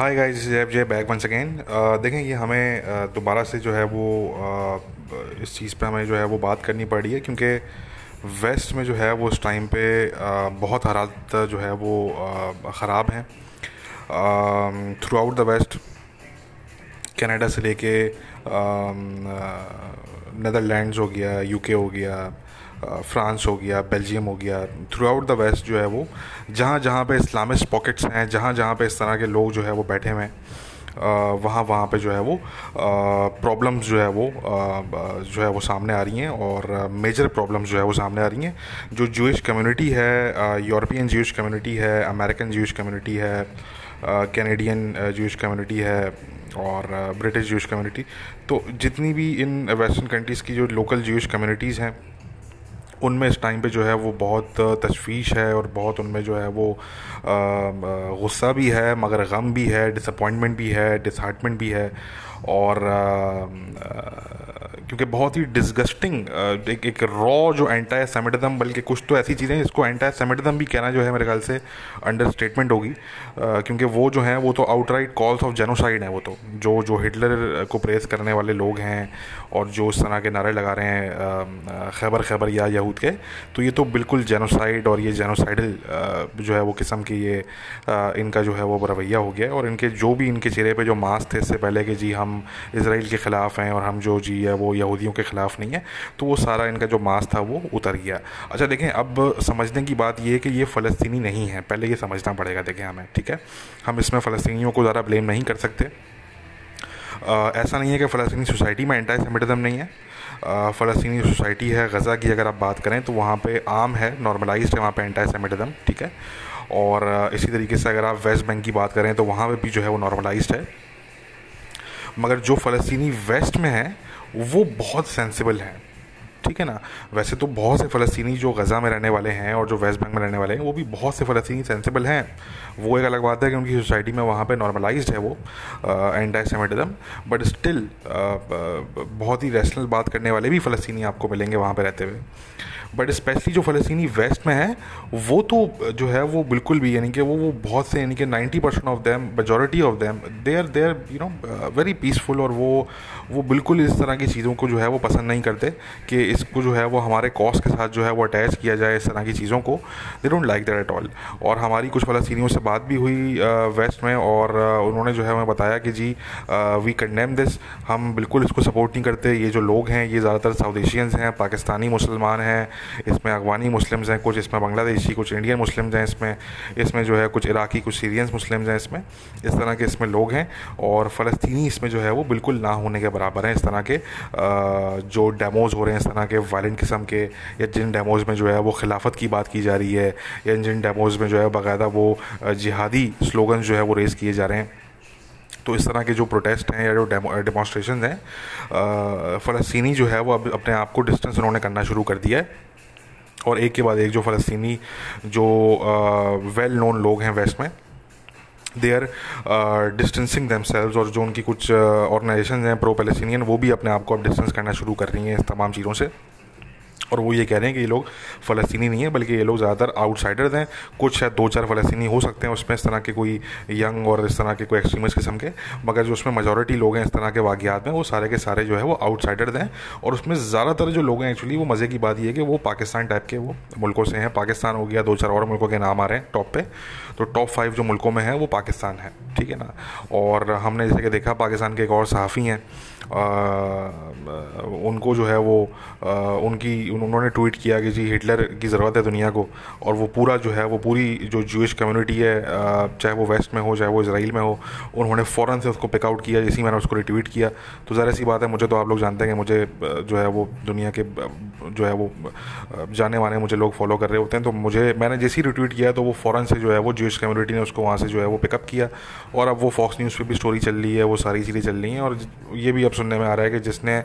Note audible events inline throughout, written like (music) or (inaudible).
Hi guys जय जय back once again देखें ये हमें uh, दोबारा से जो है वो uh, इस चीज़ पे हमें जो है वो बात करनी पड़ी है क्योंकि वेस्ट में जो है वो उस टाइम पे uh, बहुत हालात जो है वो ख़राब हैं। Throughout the west Canada से लेके नदरलैंड्स um, हो गया यूके हो गया फ्रांस हो गया, बेल्जियम हो गया थ्रू आउट द वेस्ट जो है वो, जहाँ जहाँ पे इस्लामिस्ट पॉकेट्स हैं, जहाँ जहाँ पे इस तरह के लोग जो है वो बैठे हुए हैं वहाँ वहाँ पे जो है वो प्रॉब्लम्स जो है वो जो है वो सामने आ रही हैं और मेजर प्रॉब्लम्स जो है वो सामने आ रही हैं। जो जूश कम्युनिटी है यूरोपियन जूश कम्युनिटी है अमेरिकन जूश कम्युनिटी है कैनेडियन जूश कम्युनिटी है और ब्रिटिश जूश कम्युनिटी तो जितनी भी इन वेस्टर्न कंट्रीज़ की जो लोकल जूश कम्युनिटीज़ हैं उनमें इस टाइम पे जो है वो बहुत तशवीश है और बहुत उनमें जो है वो गुस्सा भी है, मगर गम भी है डिसअपॉइंटमेंट भी है डिसहार्टमेंट भी है। और क्योंकि बहुत ही डिस्गस्टिंग एक एक रॉ जो एंटा सेमिटिज्म बल्कि कुछ तो ऐसी चीज़ें इसको एंटा सेमिटिज्म भी कहना जो है मेरे ख्याल से अंडर स्टेटमेंट होगी क्योंकि वो जो है, वो तो आउटराइट कॉल्स ऑफ़ जेनोसाइड हैं वो तो। जो जो हिटलर को प्रेस करने वाले लोग हैं और जो इस तरह के नारे लगा रहे हैं खैबर खैबर या यहूद के तो ये तो बिल्कुल जेनोसाइड और ये जेनोसाइडल जो है वो किस्म की ये इनका जो है वो रवैया हो गया और इनके जो भी इनके चेहरे पे जो मास्क थे, इससे पहले कि जी, हम इसराइल के ख़िलाफ़ हैं और हम जो जी है वो यहूदियों के ख़िलाफ़ नहीं है तो वो सारा इनका जो मास था वो उतर गया। अच्छा देखें अब समझने की बात ये है कि ये फ़लस्तनी नहीं है। पहले ये समझना पड़ेगा देखें हमें ठीक है? हम इसमें फ़लस्तियों को ज़्यादा ब्लेम नहीं कर सकते। आ, ऐसा नहीं है कि फ़लस्तनी सोसाइटी में एंटी सेमिटिज़म नहीं है। फ़लस्तनी सोसाइटी है गज़ा की अगर आप बात करें तो वहाँ पे आम है नॉर्मलाइज्ड है वहाँ पे एंटी सेमिटिज़म ठीक है? और इसी तरीके से अगर आप वेस्ट बैंक की बात करें तो वहाँ पे भी जो है वो नॉर्मलाइज्ड है। मगर जो फ़लस्तनी वेस्ट में है, वो बहुत सेंसिबल हैं। ठीक है ना? वैसे तो बहुत से फ़लस्तनी जो गज़ा में रहने वाले हैं और जो वेस्ट बैंक में रहने वाले हैं, वो भी बहुत से फ़लस्तनी सेंसिबल हैं। वो एक अलग बात है कि उनकी सोसाइटी में वहाँ पे नॉर्मलाइज्ड है वो एंटी सेमिटिज़म बट स्टिल बहुत ही रैशनल बात करने वाले भी फ़लस्तनी आपको मिलेंगे वहाँ पर रहते हुए। बट स्पेशली जो फ़लस्तनी वेस्ट में है, वो तो जो है, वो बिल्कुल भी, यानी कि वो वो बहुत से, यानी कि ninety percent of them majority of them they are they are you know very peaceful और वो वो बिल्कुल इस तरह की चीज़ों को, जो है, वो पसंद नहीं करते कि इसको, जो है, वो हमारे कॉस्ट के साथ, जो है, वो अटैच किया जाए इस तरह की चीज़ों को। They don't like that at all और हमारी कुछ फ़लस्तीनियों से बात भी हुई वेस्ट में और उन्होंने, जो है, हमें बताया कि जी वी कंडेम दिस हम बिल्कुल इसको सपोर्ट नहीं करते। ये जो लोग हैं, ये ज़्यादातर साउथ एशियंस हैं पाकिस्तानी मुसलमान हैं इसमें अफगानी मुस्लिम्स हैं, कुछ इसमें बांग्लादेशी, कुछ इंडियन मुस्लिम्स हैं इसमें इसमें जो है कुछ इराकी, कुछ सीरियंस मुस्लिम्स हैं इसमें। इस तरह के इसमें लोग हैं और फ़लस्तनी इसमें जो है वो बिल्कुल ना होने के बराबर हैं। इस तरह के जो डेमोज़ हो रहे हैं, इस तरह के वायलेंट किस्म के, या जिन डेमोज़ में जो है वो खिलाफत की बात की जा रही है, या जिन डेमोज़ में जो है बाकायदा वो जिहादी स्लोगन जो है वो रेज़ किए जा रहे हैं। तो इस तरह के जो प्रोटेस्ट हैं, या जो डेमोस्ट्रेशन हैं फ़लस्तनी जो है वो अब अपने आप को डिस्टेंस उन्होंने करना शुरू कर दिया है। और एक के बाद एक जो फ़लस्तनी, जो वेल नोन लोग हैं वेस्ट में they are distancing themselves और जो उनकी कुछ ऑर्गेनाइजेशन हैं प्रो पैलेस्टीनियन वो भी अपने आप को अब डिस्टेंस करना शुरू कर रही हैं इस तमाम चीज़ों से। और वो ये कह रहे हैं कि ये लोग फ़लस्तनी नहीं है, बल्कि ये लोग ज़्यादातर आउटसाइडर्स हैं। कुछ शायद दो चार फ़लस्तनी हो सकते हैं उसमें इस तरह के कोई यंग और इस तरह के कोई एक्सट्रीमिस्ट किस्म के, मगर जो उसमें मेजोरिटी लोग हैं इस तरह के वाक़ात में, वो सारे के सारे जो है वो आउटसाइडर्स हैं। और उसमें ज़्यादातर जो लोग हैं एक्चुअली वो मज़े की बात ये है कि वो पाकिस्तान टाइप के वो मुल्कों से हैं। पाकिस्तान हो गया, दो चार और मुल्कों के नाम आ रहे हैं टॉप पे। तो टॉप फाइव जो मुल्कों में है, वो पाकिस्तान है, ठीक है ना? और हमने जैसे कि देखा, पाकिस्तान के एक और सहाफ़ी हैं। उनको जो है वो उनकी उन्होंने ट्वीट किया कि जी, हिटलर की ज़रूरत है दुनिया को, और वो पूरा जो है, वो पूरी जो जूश कम्युनिटी है चाहे वो वेस्ट में हो, चाहे वो इसराइल में हो, उन्होंने फ़ौर से उसको पिकआउट किया जैसे मैंने उसको रिट्वीट किया। तो ज़रा सी बात है, मुझे तो आप लोग जानते हैं कि मुझे जो है, वो दुनिया के जो है, वो जाने वाने मुझे लोग फॉलो कर रहे होते हैं। तो मुझे, मैंने जैसे ही रिट्वीट किया तो वो फ़ौर से जो है, वो जूश कम्युनिटी ने उसको वहाँ से जो है, वो पिकअप किया। और अब वो फॉक्स न्यूज़ पर भी स्टोरी चल रही है, वो सारी चीज़ें चल रही हैं। और ये भी अब सुनने में आ रहा है कि जिसने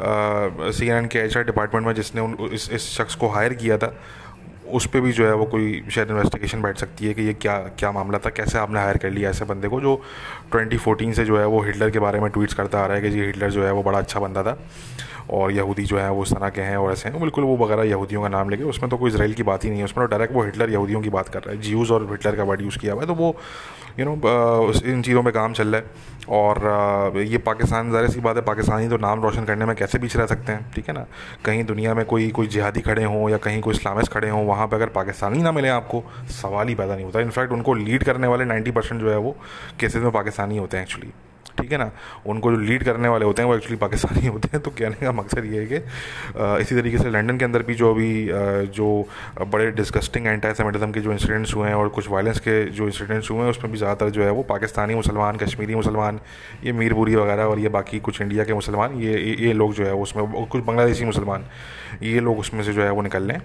सी एन के एच आर डिपार्टमेंट में जिसने उन इस, इस शख्स को हायर किया था उस पर भी जो है वो कोई शायद इन्वेस्टिगेशन बैठ सकती है कि ये क्या क्या मामला था, कैसे आपने हायर कर लिया ऐसे बंदे को जो 2014 से जो है वो हिटलर के बारे में ट्वीट्स करता आ रहा है कि जी हिटलर जो है वो बड़ा अच्छा बंदा था और यहूदी जो है वो उस तरह के हैं और ऐसे हैं। बिल्कुल वो वगैरह यहूदियों का नाम लेके उसमें तो कोई इसराइल की बात ही नहीं है, उसमें तो डायरेक्ट वो हिटलर यहूदियों की बात कर रहा है। जीयूज़ और हिटलर का वर्ड यूज़ किया हुआ है तो वो यू नो इन चीज़ों में काम चल रहा है। और ये पाकिस्तान, ज़ाहिर सी बात है पाकिस्तानी तो नाम रोशन करने में कैसे पीछे रह सकते हैं, ठीक है ना? कहीं दुनिया में कोई कोई जिहादी खड़े हों या कहीं कोई इस्लामिस्ट खड़े हों, वहाँ पर अगर पाकिस्तानी ना मिले आपको, सवाल ही पैदा नहीं होता। इनफैक्ट उनको लीड करने वाले नाइन्टी परसेंट जो है वो केसेज में पाकिस्तानी होते हैं एक्चुअली ठीक है ना? उनको जो लीड करने वाले होते हैं वो एक्चुअली पाकिस्तानी (laughs) होते हैं। तो कहने का मकसद ये है कि इसी तरीके से लंदन के अंदर भी जो अभी जो बड़े डिस्कस्टिंग एंटी सेमेटिज्म के जो इंसिडेंट्स हुए हैं और कुछ वायलेंस के जो इंसिडेंट्स हुए हैं, उसमें भी ज़्यादातर जो है वो पाकिस्तानी मुसलमान, कश्मीरी मुसलमान, ये मीरपुरी वगैरह और ये बाकी कुछ इंडिया के मुसलमान, ये ये लोग जो है उसमें, कुछ बांग्लादेशी मुसलमान, ये लोग उसमें से जो है वो निकल लें।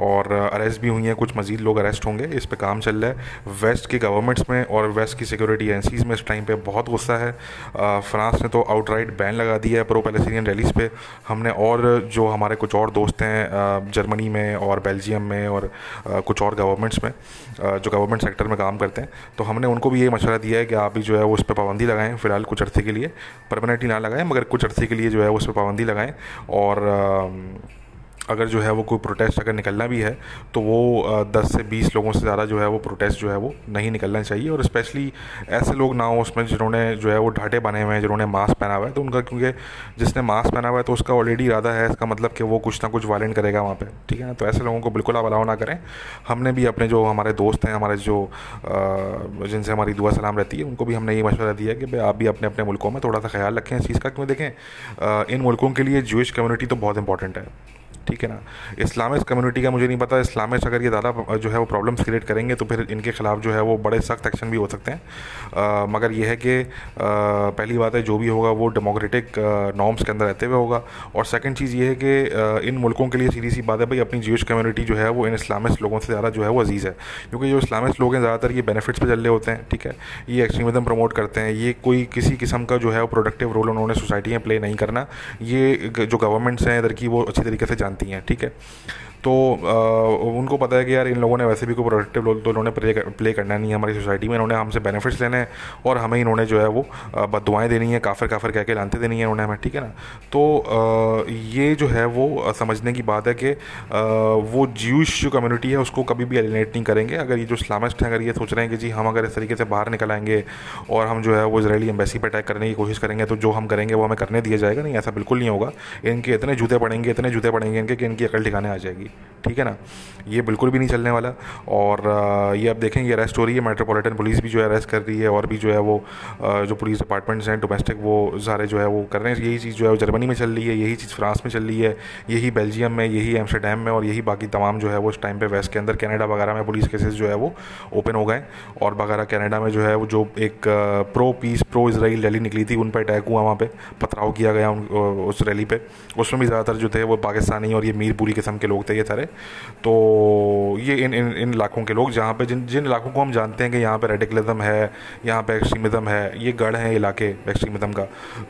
और अरेस्ट भी हुई हैं, कुछ मज़ीद लोग अरेस्ट होंगे। इस पर काम चल रहा है। वेस्ट की गवर्नमेंट्स में और वेस्ट की सिक्योरिटी एजेंसीज़ में इस टाइम पे बहुत गुस्सा है। फ्रांस ने तो आउटराइट बैन लगा दिया है प्रो पैलेस्टीनियन रैलीज पे। हमने और जो हमारे कुछ और दोस्त हैं जर्मनी में और बेल्जियम में और कुछ और गवर्नमेंट्स में जो गवर्नमेंट सेक्टर में काम करते हैं तो हमने उनको भी ये मशवरा दिया है कि आप भी जो है उस पर पाबंदी लगाएँ फ़िलहाल कुछ अर्से के लिए। परमानेंटली ना लगाएँ, मगर कुछ अर्से के लिए जो है उस पर पाबंदी लगाएँ। और अगर जो है वो कोई प्रोटेस्ट अगर निकलना भी है तो वो दस से बीस लोगों से ज़्यादा जो है वो प्रोटेस्ट जो है वो नहीं निकलना चाहिए। और स्पेशली ऐसे लोग ना हो उसमें जिन्होंने जो है वो ढाटे बने हुए हैं, जिन्होंने मास्क पहना हुआ है। तो उनका क्योंकि जिसने मास्क पहना हुआ है तो उसका ऑलरेडी इरादा है, इसका मतलब कि वो कुछ ना कुछ वायलेंट करेगा वहाँ पर ठीक है ना? तो ऐसे लोगों को बिल्कुल आप अलाउ ना करें। हमने भी अपने जो हमारे दोस्त हैं, हमारे जो जिनसे हमारी दुआ सलाम रहती है, उनको भी हमने ये मशवरा दिया कि भाई आप भी अपने अपने मुल्कों में थोड़ा सा ख्याल रखें इस चीज़ का क्यों देखें इन मुल्कों के लिए जूश कम्युनिटी तो बहुत इंपॉर्टेंट है। ठीक है ना? इस्लामिक कम्युनिटी का मुझे नहीं पता। इस्लामिक अगर ये ज़्यादा जो है वो प्रॉब्लम्स क्रिएट करेंगे तो फिर इनके ख़िलाफ़ जो है वो बड़े सख्त एक्शन भी हो सकते हैं। आ, मगर यह है कि पहली बात है जो भी होगा वो डेमोक्रेटिक नॉर्म्स के अंदर रहते हुए होगा। और सेकेंड चीज़ ये है कि इन मुल्कों के लिए सीधी सी बात है भाई अपनी जीविश कम्युनिटी जो है वो इन इस्लामिस्ट लोगों से ज़्यादा जो है वो अज़ीज़ है। क्योंकि जो इस्लामिस्ट लोग हैं ज़्यादातर ये बेनिफिट्स पर चल होते हैं ठीक है? ये एक्सट्रीमिज़म प्रमोट करते हैं। ये कोई किसी किस्म का जो है वो प्रोडक्टिव रोल उन्होंने सोसाइटी में प्ले नहीं करना। ये जो गवर्नमेंट्स हैं इधर की वो अच्छी तरीके से जानती हैं ठीक है? तो आ, उनको पता है कि यार इन लोगों ने वैसे भी कोई प्रोडक्टिव रोल तो इन्होंने प्ले प्ले करना नहीं है हमारी सोसाइटी में। इन्होंने हमसे बेनिफिट्स लेने हैं और हमें इन्होंने जो है वो बदवाएँ देनी है काफिर काफिर कह के लानते देनी है इन्होंने हमें ठीक है ना? तो आ, ये जो है वो समझने की बात है कि वो ज्यूश जो कम्युनिटी है उसको कभी भी एलिनेट नहीं करेंगे। अगर ये जो इस्लामिस्ट हैं अगर ये सोच रहे हैं कि जी हम अगर इस तरीके से बाहर निकल आएँगे और हम जो है वो इसराइली एम्बेसी पर अटैक करने की कोशिश करेंगे तो जो हम करेंगे वो हमें करने दिया जाएगा? नहीं ऐसा बिल्कुल नहीं होगा। इनके इतने जूते पड़ेंगे इतने जूते पड़ेंगे इनके कि इनकी अकल ठिकाने आ जाएगी। ठीक है ना? ये बिल्कुल भी नहीं चलने वाला। और ये अब देखेंगे अरेस्ट हो रही है। मेट्रोपॉलिटन पुलिस भी जो है अरेस्ट कर रही है। और भी जो है वो जो पुलिस डिपार्टमेंट्स हैं डोमेस्टिक वो सारे जो है वो कर रहे हैं। यही चीज़ जो है वो जर्मनी में चल रही है। यही चीज़ फ्रांस में चल रही है। यही बेल्जियम में, यही एम्स्टरडेम में और यही बाकी तमाम जो है वो उस टाइम पर वेस्ट के अंदर कनाडा वगैरह में पुलिस केसेस जो है वो ओपन हो गए और वगैरह कैनेडा में जो है वो जो एक pro peace pro Israel rally निकली थी, उन पर अटैक हुआ वहाँ पर पथराव किया गया उन उस रैली पर उसमें भी ज़्यादातर जो थे वो पाकिस्तानी और ये मीरपुरी किस्म के लोग थे। ये सारे तो ये इन इन इन इलाकों के लोग जहाँ पे जिन जिन इलाकों को हम जानते हैं कि यहाँ पे रेडिकलिज्म है यहाँ पे एक्सट्रीमिज़म है ये गढ़ हैं इलाके एक्सट्रीमिज़म का।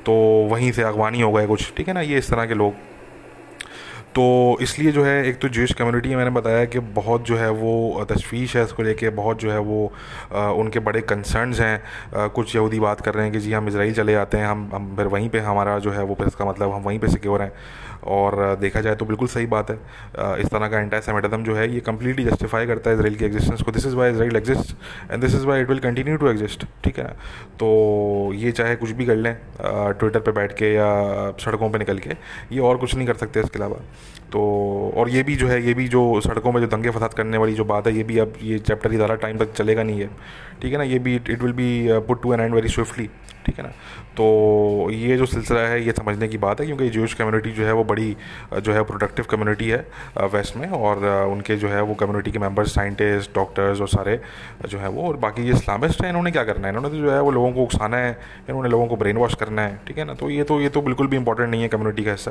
तो वहीं से अगवानी हो गए कुछ ठीक है ना ये इस तरह के लोग। तो इसलिए जो है एक तो जूश कम्युनिटी है मैंने बताया कि बहुत जो है वो तशवीश है इसको लेके बहुत जो है वो आ, उनके बड़े कंसर्न्स हैं। कुछ यहूदी बात कर रहे हैं कि जी हम इसराइल चले जाते हैं हम हम फिर वहीं पे हमारा जो है वो फिर इसका मतलब हम वहीं पे सिक्योर हैं। और देखा जाए तो बिल्कुल सही बात है। इस तरह का एंटी सेमेटम जो है, ये कम्प्लीटली जस्टिफाई करता है इसराइल की एग्जिस्टेंस को। This is why Israel exist and this is why it will continue to exist ठीक है? तो ये चाहे कुछ भी कर लें ट्विटर पर बैठ के या सड़कों पर निकल के, ये और कुछ नहीं कर सकते इसके अलावा। तो और ये भी जो है, ये भी जो सड़कों में जो दंगे फसाद करने वाली जो बात है, ये भी अब ये चैप्टर ही ज़्यादा टाइम तक चलेगा नहीं है। ठीक है ना? ये भी it will be put to an end very swiftly ठीक है ना? तो ये जो सिलसिला है, ये समझने की बात है, क्योंकि जूश कम्युनिटी जो है, वो बड़ी जो है प्रोडक्टिव कम्युनिटी है वेस्ट में, और उनके जो है, वो कम्युनिटी के मेंबर्स साइंटिस्ट डॉक्टर्स और सारे जो है वो, और बाकी ये इस्लामिस्ट हैं, इन्होंने क्या करना है? इन्होंने तो जो है, वो लोगों को उकसाना है, इन्होंने लोगों को ब्रेन वॉश करना है। ठीक है ना? तो ये तो ये तो बिल्कुल भी इंपॉर्टेंट नहीं है कम्युनिटी का हिस्सा।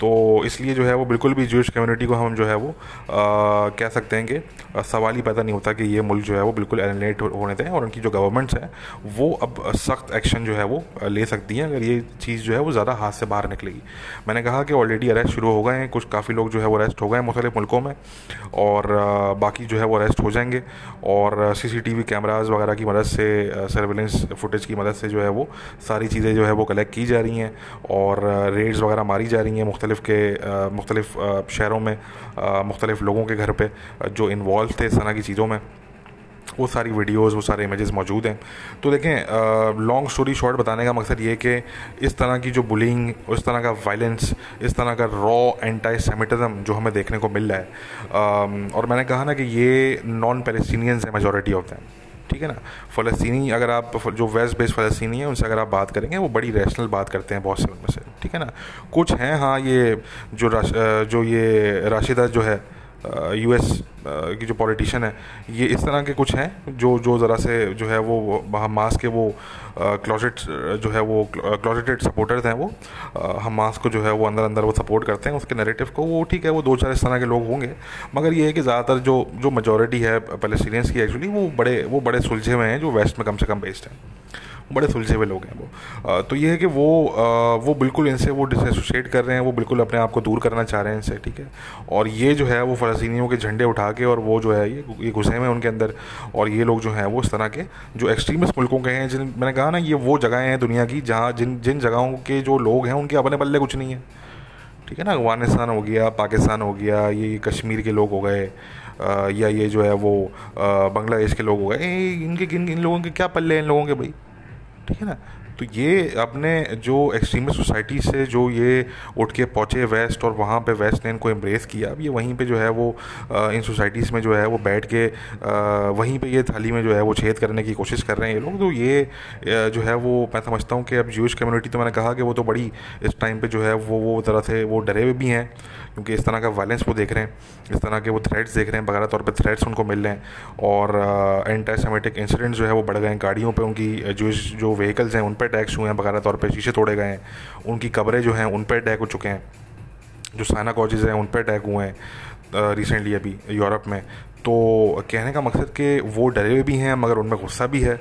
तो इसलिए जो है, वो बिल्कुल बिल्कुल भी जूश कम्युनिटी को हम जो है वो आ, कह सकते हैं कि सवाल ही पैदा नहीं होता कि ये मुल्क जो है वो बिल्कुल एलिनेट होने दें और उनकी जो गवर्नमेंट्स हैं वो अब सख्त एक्शन जो है वो ले सकती हैं। अगर ये चीज़ जो है वो ज़्यादा हाथ से बाहर निकलेगी। मैंने कहा कि ऑलरेडी अरेस्ट शुरू हो गए हैं कुछ काफ़ी लोग जो है वो अरेस्ट हो गए हैं मुख्तलिफ़ मुल्कों में और बाकी जो है वो अरेस्ट हो जाएँगे और C C T V cameras वगैरह की मदद से सर्वेलेंस फुटेज की मदद से जो है वो सारी चीज़ें जो है वो कलेक्ट की जा रही हैं और रेड्स वगैरह मारी जा रही हैं मुख्तलिफ़ के मुख्तलिफ़ शहरों में मुख्तलिफ़ लोगों के घर पे जो इन्वॉल्व थे इस तरह की चीज़ों में वो सारी वीडियोस वो सारे इमेजेस मौजूद हैं। तो देखें लॉन्ग स्टोरी शॉर्ट बताने का मकसद ये कि इस तरह की जो बुलिंग इस तरह का वायलेंस इस तरह का रॉ एंटी सेमिटिज़म जो हमें देखने को मिल रहा है आ, और मैंने कहा ना कि ये नॉन पैलेस्टीनियंस है मेजोरिटी ऑफ़ दैम ठीक है ना? फ़लस्तीनी अगर आप जो वेस्ट बेस्ड फ़लस्तीनी है उनसे अगर आप बात करेंगे वो बड़ी रैशनल बात करते हैं बहुत से उनमें से ठीक है ना? कुछ हैं हाँ ये जो राश, जो ये राशिदा जो है यूएस की जो पॉलिटिशियन है, ये इस तरह के कुछ हैं जो जो ज़रा से जो है वो हमास के वो क्लोजेट जो है वो क्लोजेटेड सपोर्टर्स हैं वो हमास को जो है वो अंदर अंदर वो सपोर्ट करते हैं, उसके नैरेटिव को, वो ठीक है, वो दो चार इस तरह के लोग होंगे, मगर ये है कि ज़्यादातर जो जो मेजोरिटी है पैलेस्टीनियंस की एक्चुअली वो बड़े वो बड़े सुलझे हुए हैं, जो वेस्ट में कम से कम बेस्ड हैं। बड़े सुलझे हुए लोग हैं वो। तो ये है कि वो वो बिल्कुल इनसे वो डिसोसिएट कर रहे हैं, वो बिल्कुल अपने आप को दूर करना चाह रहे हैं इनसे, ठीक है? और ये जो है वो फ़लस्तीनियों के झंडे उठा के और वो जो है ये ये घुसे हुए उनके अंदर और ये लोग जो हैं वो इस तरह के जो एक्सट्रीमिस्ट मुल्कों के हैं, जिन, मैंने कहा ना ये वो जगहें हैं दुनिया की जहाँ जिन जिन जगहों के जो लोग हैं उनके अपने बल्ले कुछ नहीं है। ठीक है ना? अफ़गानिस्तान हो गया, पाकिस्तान हो गया, ये कश्मीर के लोग हो गए या ये जो है वो बांग्लादेश के लोग हो गए इनके, इन इन लोगों के क्या पल्ले हैं इन लोगों के भाई? ठीक है ना? तो ये अपने जो एक्सट्रीमिस्ट सोसाइटी से जो ये उठ के पहुँचे वेस्ट और वहाँ पे वेस्ट ने इनको एम्ब्रेस किया, अब ये वहीं पे जो है वो इन सोसाइटीज़ में जो है वो बैठ के वहीं पे ये थाली में जो है वो छेद करने की कोशिश कर रहे हैं ये लोग। तो ये जो है वो मैं समझता हूँ कि अब जूश कम्युनिटी तो मैंने कहा कि वो तो बड़ी इस टाइम पर जो है वो वो तरह से वो डरे हुए भी हैं। क्योंकि इस तरह का वायलेंस वो देख रहे हैं, इस तरह के वो थ्रेड्स देख रहे हैं, बगैर तौर पर थ्रेड्स उनको मिल रहे हैं और एंटाइसमेटिक इंसिडेंट्स जो है वो बढ़ गए हैं, गाड़ियों पर उनकी जो जो व्हीकल्स हैं उन पर अटैक्स हुए हैं, बगैर तौर पर शीशे तोड़े गए हैं, उनकी कब्रें जो हैं उन पर अटैक हो चुके हैं, जो साइना कॉजेज़ हैं उन पर अटैक हुए हैं रिसेंटली अभी, यूरोप में। तो कहने का मकसद कि वो डरे हुए भी हैं मगर उनमें गुस्सा भी है।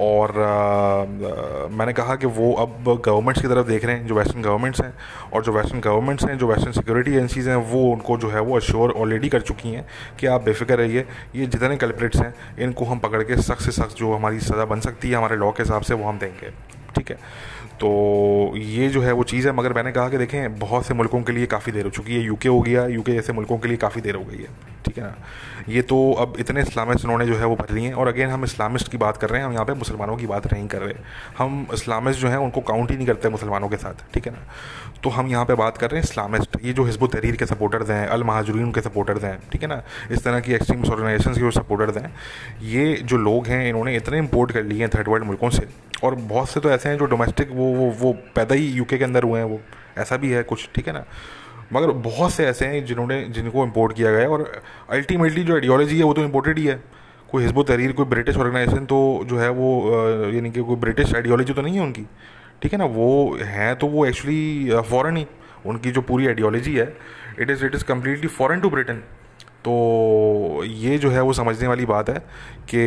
और आ, आ, मैंने कहा कि वो अब गवर्नमेंट्स की तरफ़ देख रहे हैं जो वेस्टर्न गवर्नमेंट्स हैं। और जो वेस्टर्न गवर्नमेंट्स हैं जो वेस्टर्न सिक्योरिटी एजेंसीज़ हैं वो उनको जो है वो अश्योर ऑलरेडी कर चुकी हैं कि आप बेफिक्र रहिए। ये जितने कल्परेट्स हैं इनको हम पकड़ के सख्त से सख्त जो हमारी सज़ा बन सकती है हमारे लॉ के हिसाब से वो हम देंगे। ठीक है। तो ये जो है वो चीज़ है, मगर मैंने कहा कि देखें, बहुत से मुल्कों के लिए काफ़ी देर हो चुकी है यूके हो गया यूके जैसे मुल्कों के लिए काफ़ी देर हो गई है, ठीक है ना। ये तो अब इतने इस्लामिस्ट उन्होंने जो है वो भर लिए हैं, और अगेन हम इस्लामिस्ट की बात कर रहे हैं, हम यहाँ पे मुसलमानों की बात नहीं कर रहे। हम इस्लामिस्ट जो हैं, उनको काउंट ही नहीं करते मुसलमानों के साथ, ठीक है ना। तो हम यहाँ पे बात कर रहे हैं इस्लामिस्ट, ये जो हिजब तहरीर के सपोर्टर्स हैं, अल महाजरीन के सपोर्टर्स हैं, ठीक है ना। इस तरह की एक्सट्रीम्स ऑर्गेनाइजेशन के जो सपोर्टर्स हैं, ये जो लोग हैं, इन्होंने इतने इम्पोर्ट कर लिए हैं थर्ड वर्ल्ड मुल्कों से और बहुत से तो ऐसे हैं जो डोमेस्टिक वो वो वो पैदा ही यूके के अंदर हुए हैं, वो ऐसा भी है कुछ, ठीक है ना? मगर बहुत से ऐसे हैं जिन्होंने, जिनको इम्पोर्ट किया गया है और अल्टीमेटली जो आइडियोलॉजी है वो तो इम्पोर्टेड ही है। कोई हिजब तहरीर कोई ब्रिटिश ऑर्गेनाइजेशन तो जो है वो यानी कि कोई ब्रिटिश आइडियोलॉजी तो नहीं है उनकी, ठीक है ना? वो हैं तो वो एक्चुअली फ़ॉरन ही, उनकी जो पूरी आइडियोलॉजी है it is it is completely foreign to Britain तो ये जो है वो समझने वाली बात है कि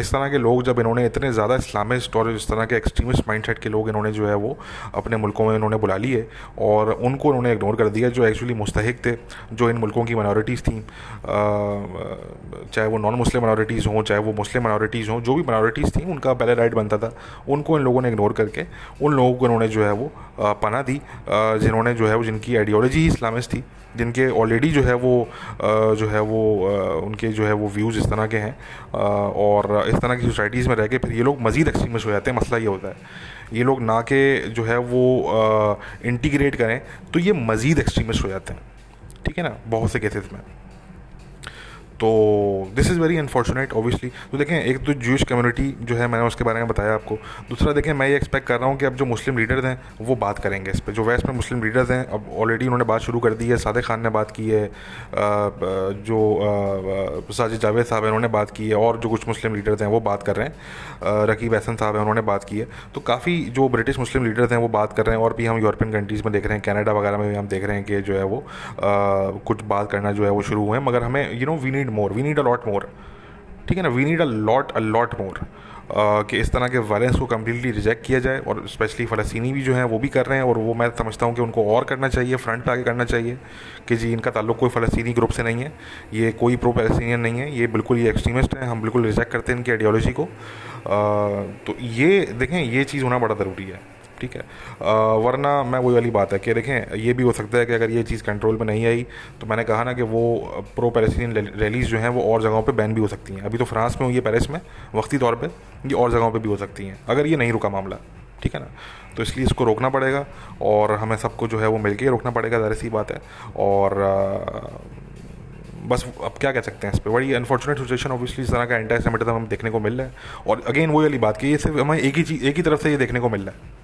इस तरह के लोग जब इन्होंने इतने ज़्यादा इस्लामिस्ट और इस तरह के एक्सट्रीमिस्ट माइंडसेट के लोग इन्होंने जो है वो अपने मुल्कों में इन्होंने बुला लिए और उनको उन्होंने इग्नोर कर दिया जो एक्चुअली मुस्तक थे, जो इन मुल्कों की माइनॉरिटीज़ थी। चाहे वो नॉन मुस्लिम माइनॉरिटीज़ हों, चाहे वो मुस्लिम माइनॉरिटीज़ हों, जो भी माइनॉरिटीज़ थी, उनका पहले राइट बनता था। उनको इन लोगों ने इग्नोर करके उन लोगों को इन्होंने जो है वो पना दी जिन्होंने जो है वो जिनकी आइडियोलॉजी ही इस्लामिस्ट थी, जिनके ऑलरेडी जो है वो जो है वो उनके जो है वो व्यूज़ इस तरह के हैं और इस तरह की सोसाइटीज़ में रह के फिर ये लोग मज़ीद एक्सट्रीमिस्ट हो जाते हैं। मसला ये होता है, ये लोग ना के जो है वो इंटीग्रेट करें तो ये मज़ीद एक्सट्रीमिस्ट हो जाते हैं। ठीक है ना? बहुत से केसेस में। तो this is very unfortunate obviously तो देखें, एक तो जूश कम्युनिटी जो है, मैंने उसके बारे में बताया आपको। दूसरा देखें, मैं ये एक्सपेक्ट कर रहा हूँ कि अब जो मुस्लिम लीडर्स हैं, वो बात करेंगे इस पर जो वेस्ट में मुस्लिम लीडर्स हैं, अब ऑलरेडी उन्होंने बात शुरू कर दी है सादे खान ने बात की है जो साजिद जावेद साहब हैं, उन्होंने बात की है, और जो कुछ मुस्लिम लीडर्स हैं, वो बात कर रहे हैं। रकीब एहसन साहब हैं, उन्होंने बात की है। तो काफ़ी जो ब्रिटिश मुस्लिम लीडर्स हैं, वो बात कर रहे हैं, और भी हम यूरोपियन कंट्रीज़ में देख रहे हैं कनाडा वगैरह में भी हम देख रहे हैं कि जो है वो कुछ बात करना जो है वो शुरू हुए हैं। मगर हमें you know we need more we need a lot more ठीक है ना? We need a lot a lot more कि इस तरह के वायलेंस को कम्प्लीटली रिजेक्ट किया जाए और स्पेशली फ़लस्तीनी भी जो हैं वो भी कर रहे हैं और वो मैं समझता हूँ कि उनको और करना चाहिए फ्रंट आगे करना चाहिए कि जी इनका ताल्लुक कोई फ़लस्तीनी ग्रुप से नहीं है। ये कोई प्रो पैलेस्टीनियन नहीं है। ये बिल्कुल ये एक्सट्रीमिस्ट हैं। हम बिल्कुल रिजेक्ट करते हैं इनकी आइडियोलॉजी को। आ, तो ये देखें ये चीज़ होना बड़ा ज़रूरी है। ठीक है। वरना मैं वही वाली बात है कि देखें, ये भी हो सकता है कि अगर ये चीज़ कंट्रोल में नहीं आई तो मैंने कहा ना कि वो प्रो पैलेस्टीन रैलीज जो हैं, वो और जगहों पे बैन भी हो सकती हैं। अभी तो फ्रांस में हुई है पेरिस में, वक्ती तौर पे, ये और जगहों पे भी हो सकती हैं, अगर ये नहीं रुका मामला, ठीक है ना। तो इसलिए इसको रोकना पड़ेगा, और हमें सबको जो है वो मिल के रोकना पड़ेगा, ज़ाहिर सी बात है। और बस अब क्या कह सकते हैं इस पर बड़ी अनफॉर्चुनेट सिचुएशन ऑब्वियसली इस तरह का एंटी सेमेटिज्म हम देखने को मिल रहा है। और अगेन वही वाली बात की ये सिर्फ़ हमें एक ही चीज़, एक ही तरफ़ से ये देखने को मिल रहा है।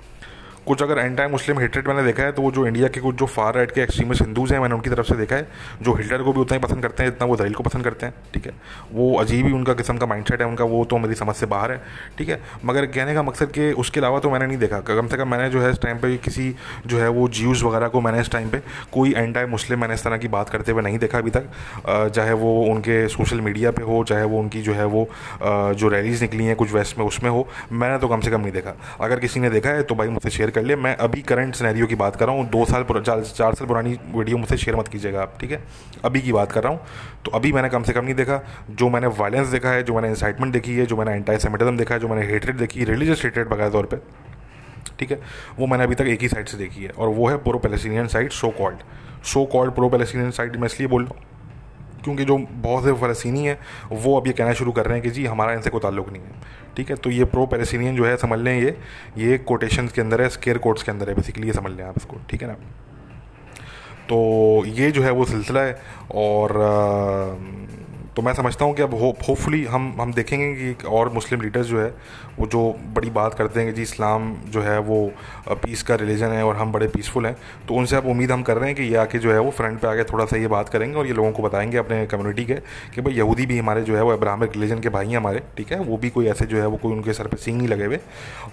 कुछ अगर एंड टाइम मुस्लिम हेटरेट मैंने देखा है तो वो जो इंडिया के कुछ जो फार राइट के एक्सट्रीमिस्ट हिंदूज हैं, मैंने उनकी तरफ़ से देखा है, जो हिटलर को भी उतना ही पसंद करते हैं जितना वो दलील को पसंद करते हैं, ठीक है? वो अजीब ही उनका किस्म का माइंड है, उनका वो तो मेरी समझ से बाहर है, ठीक है? मगर कहने का मकसद कि उसके अलावा तो मैंने नहीं देखा। कम से कम मैंने जो है इस टाइम पर किसी जो है वो ज्यूज़ वगैरह को मैंने इस टाइम पर कोई एंटी मुस्लिम मैंने इस तरह की बात करते हुए नहीं देखा अभी तक। चाहे वो उनके सोशल मीडिया पर हो, चाहे वो उनकी जो है वो जो रैलीज निकली हैं कुछ वेस्ट में, उसमें हो, मैंने तो कम से कम नहीं देखा। अगर किसी ने देखा है तो भाई मुझसे शेयर कर लिया। मैं अभी करंट सिनेरियो की बात कर रहा हूँ। दो साल चार, चार साल पुरानी वीडियो मुझसे शेयर मत कीजिएगा आप ठीक है? अभी की बात कर रहा हूँ। तो अभी मैंने कम से कम नहीं देखा। जो मैंने वायलेंस देखा है जो मैंने इंसाइटमेंट देखी है जो मैंने एंटी सेमेटिज्म देखा है जो मैंने हेटरेट देखी है रिलीजियस हेटरेट बकाया तौर पर ठीक है? वो मैंने अभी तक एक ही साइड से देखी है। और वो है pro Palestinian side so called so called pro Palestinian side मैं इसलिए बोल रहा हूँ क्योंकि जो बहुत से फ़लस्तीनी हैं वो अब ये कहना शुरू कर रहे हैं कि जी हमारा इनसे कोई ताल्लुक नहीं है। ठीक है? तो ये प्रो पैलेस्टीनियन जो है, समझ लें ये ये कोटेशन के अंदर है स्केयर कोट्स के अंदर है बेसिकली ये समझ लें आप इसको, ठीक है ना? तो ये जो है वो सिलसिला है और तो मैं समझता हूँ कि अब होप होपफुली हम हम देखेंगे कि और मुस्लिम लीडर्स जो है, वो जो बड़ी बात करते हैं कि जी इस्लाम जो है वो पीस का रिलीजन है और हम बड़े पीसफुल हैं तो उनसे अब उम्मीद हम कर रहे हैं कि ये आके जो है वो फ्रंट पे आके थोड़ा सा ये बात करेंगे और ये लोगों को बताएँगे अपने कम्युनिटी के कि भाई यहूदी भी हमारे जो है वो अब्राहमिक रिलीजन के भाई हैं हमारे, ठीक है? वो भी कोई ऐसे जो है वो कोई उनके सर पर सींग नहीं लगे हुए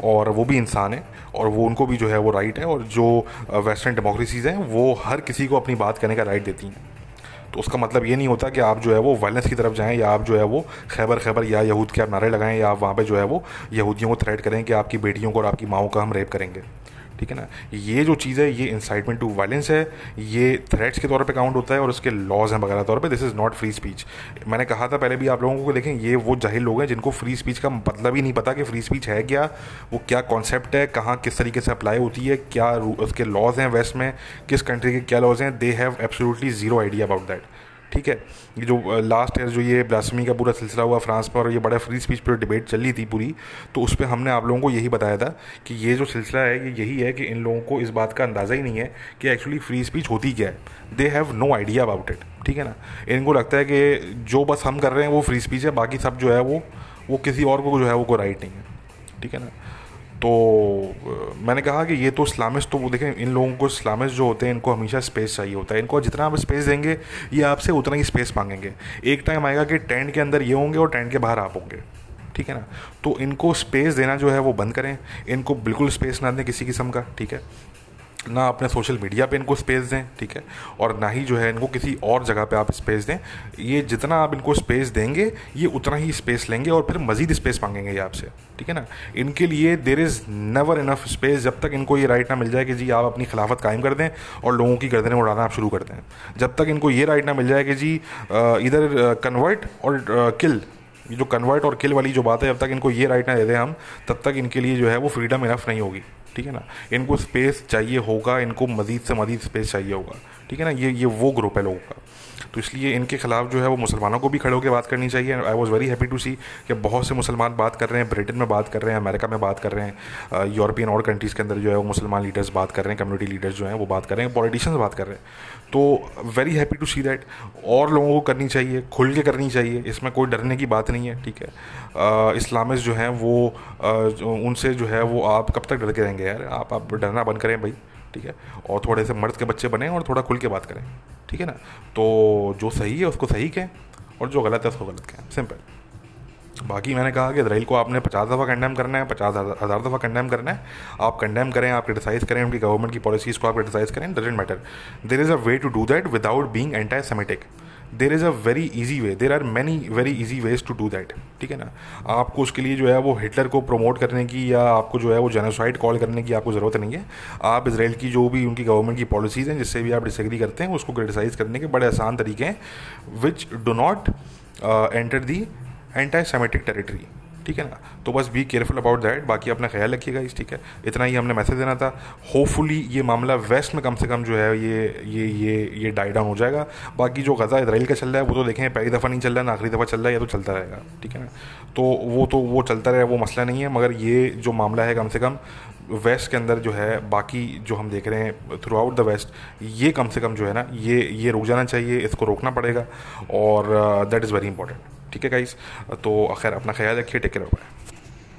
और वो भी इंसान है और वो उनको भी जो है वो राइट है और जो वेस्टर्न डेमोक्रेसीज़ हैं, वो हर किसी को अपनी बात करने का राइट देती हैं। तो उसका मतलब ये नहीं होता कि आप जो है वो वायलेंस की तरफ़ जाएँ या आप जो है वो खैबर खैबर या यहूद के आप नारे लगाएँ या आप वहाँ पर जो है वो यहूदियों को थ्रेट करें कि आपकी बेटियों को और आपकी माओ का हम रेप करेंगे। ठीक है ना? ये जो चीज़ है, ये इंसाइटमेंट टू वायलेंस है, ये थ्रेट्स के तौर पे काउंट होता है और उसके लॉज हैं वगैरह तौर पे। This is not free speech मैंने कहा था पहले भी आप लोगों को देखें, ये वो जाहिल लोग हैं जिनको फ्री स्पीच का मतलब ही नहीं पता कि फ्री स्पीच है क्या, वो क्या कॉन्सेप्ट है, कहाँ किस तरीके से अप्लाई होती है, क्या उसके लॉज हैं वेस्ट में, किस कंट्री के क्या लॉज हैं। They have absolutely zero idea about that ठीक है, ये जो लास्ट ईयर जो ये ब्लासमी का पूरा सिलसिला हुआ फ्रांस पर और ये बड़ा फ्री स्पीच पर डिबेट चल रही थी पूरी तो उस पर हमने आप लोगों को यही बताया था कि ये जो सिलसिला है, ये यही है कि इन लोगों को इस बात का अंदाज़ा ही नहीं है कि एक्चुअली फ्री स्पीच होती क्या है। They have no idea about it ठीक है ना? इनको लगता है कि जो बस हम कर रहे हैं वो फ्री स्पीच है, बाकी सब जो है वो वो किसी और को जो है वो कोई राइट नहीं है, ठीक है ना? तो मैंने कहा कि ये तो इस्लामिस्ट तो वो देखें, इन लोगों को इस्लामिस्ट जो होते हैं, इनको हमेशा स्पेस चाहिए होता है। इनको जितना आप स्पेस देंगे, ये आपसे उतना ही स्पेस मांगेंगे। एक टाइम आएगा कि टेंट के अंदर ये होंगे और टेंट के बाहर आप होंगे। ठीक है ना? तो इनको स्पेस देना जो है वो बंद करें। इनको बिल्कुल स्पेस ना दें किसी किस्म का। ठीक है? ना अपने सोशल मीडिया पे इनको स्पेस दें, ठीक है? और ना ही जो है इनको किसी और जगह पे आप स्पेस दें। ये जितना आप इनको स्पेस देंगे, ये उतना ही स्पेस लेंगे और फिर मज़ीद स्पेस मांगेंगे ये आपसे, ठीक है ना? इनके लिए there is never enough space जब तक इनको ये राइट ना मिल जाए कि जी आप अपनी खिलाफत कायम कर दें और लोगों की गर्दनें उड़ाना आप शुरू कर दें। जब तक इनको ये राइट ना मिल जाए कि जी इधर कन्वर्ट और किल जो कन्वर्ट और किल वाली जो बात है, जब तक इनको ये राइट ना दे दें हम, तब तक इनके लिए जो है वो फ्रीडम इनफ नहीं होगी। ठीक है ना? इनको स्पेस चाहिए होगा, इनको मज़ीद से मज़ीद स्पेस चाहिए होगा। ठीक है ना? ये ये वो ग्रुप है लोगों का। तो इसलिए इनके खिलाफ जो है वो मुसलमानों को भी खड़े होकर बात करनी चाहिए। I was very happy to see कि बहुत से मुसलमान बात कर रहे हैं ब्रिटेन में बात कर रहे हैं अमेरिका में बात कर रहे हैं यूरोपियन और कंट्रीज़ के अंदर जो है वो मुसलमान लीडर्स बात कर रहे हैं कम्युनिटी लीडर्स जो हैं वो बात कर रहे हैं पॉलिटिशियंस बात कर रहे हैं। तो very happy to see that और लोगों को करनी चाहिए, खुल के करनी चाहिए। इसमें कोई डरने की बात नहीं है, ठीक है? इस्लामिस्ट जो हैं वो उनसे जो है वो आप कब तक डर के रहेंगे यार? आप आप डरना बंद करें भाई, ठीक है? और थोड़े से मर्द के बच्चे बने और थोड़ा खुल के बात करें, ठीक है ना? तो जो सही है उसको सही कहें और जो गलत है उसको गलत कहें सिंपल बाकी मैंने कहा कि इसराइल को आपने पचास दफ़ा कंडेम करना है, पचास हज़ार दफ़ा कंडेम करना है। आप कंडेम करें, आप क्रिटिसाइज़ करें, उनकी गवर्नमेंट की पॉलिसीज़ को आप क्रिटिसाइज़ करें doesn't matter there is a way to do that without being anti semitic there is a very easy way there are many very easy ways to do that ठीक है ना? आपको उसके लिए जो है वो हिटलर को प्रमोट करने की या आपको जो है वो जेनोसाइड कॉल करने की आपको ज़रूरत नहीं है। आप इसराइल की जो भी उनकी गवर्नमेंट की पॉलिसीज़ हैं, जिससे भी आप डिसग्री करते हैं, उसको क्रिटिसाइज़ करने के बड़े आसान तरीके हैं which do not enter the anti semitic territory ठीक है ना? तो बस बी केयरफुल अबाउट दैट बाकी अपना ख्याल रखिएगा इस, ठीक है? इतना ही हमने मैसेज देना था। होपफुली ये मामला वेस्ट में कम से कम जो है ये ये ये ये डाई डाउन हो जाएगा। बाकी जो गज़ा इसराइल का चल रहा है, वो तो देखें, पहली दफ़ा नहीं चल रहा है ना आखिरी दफ़ा चल रहा है, या तो चलता रहेगा, ठीक है ना? तो वो तो वो चलता रहे, वो मसला नहीं है, मगर ये जो मामला है कम से कम वेस्ट के अंदर जो है, बाकी जो हम देख रहे हैं थ्रू आउट द वेस्ट ये कम से कम जो है ना, ये ये रुक जाना चाहिए, इसको रोकना पड़ेगा, और दैट इज़ वेरी इंपॉर्टेंट ठीक है गाइज़ तो खैर अपना ख्याल रखिए टेक केयर बाय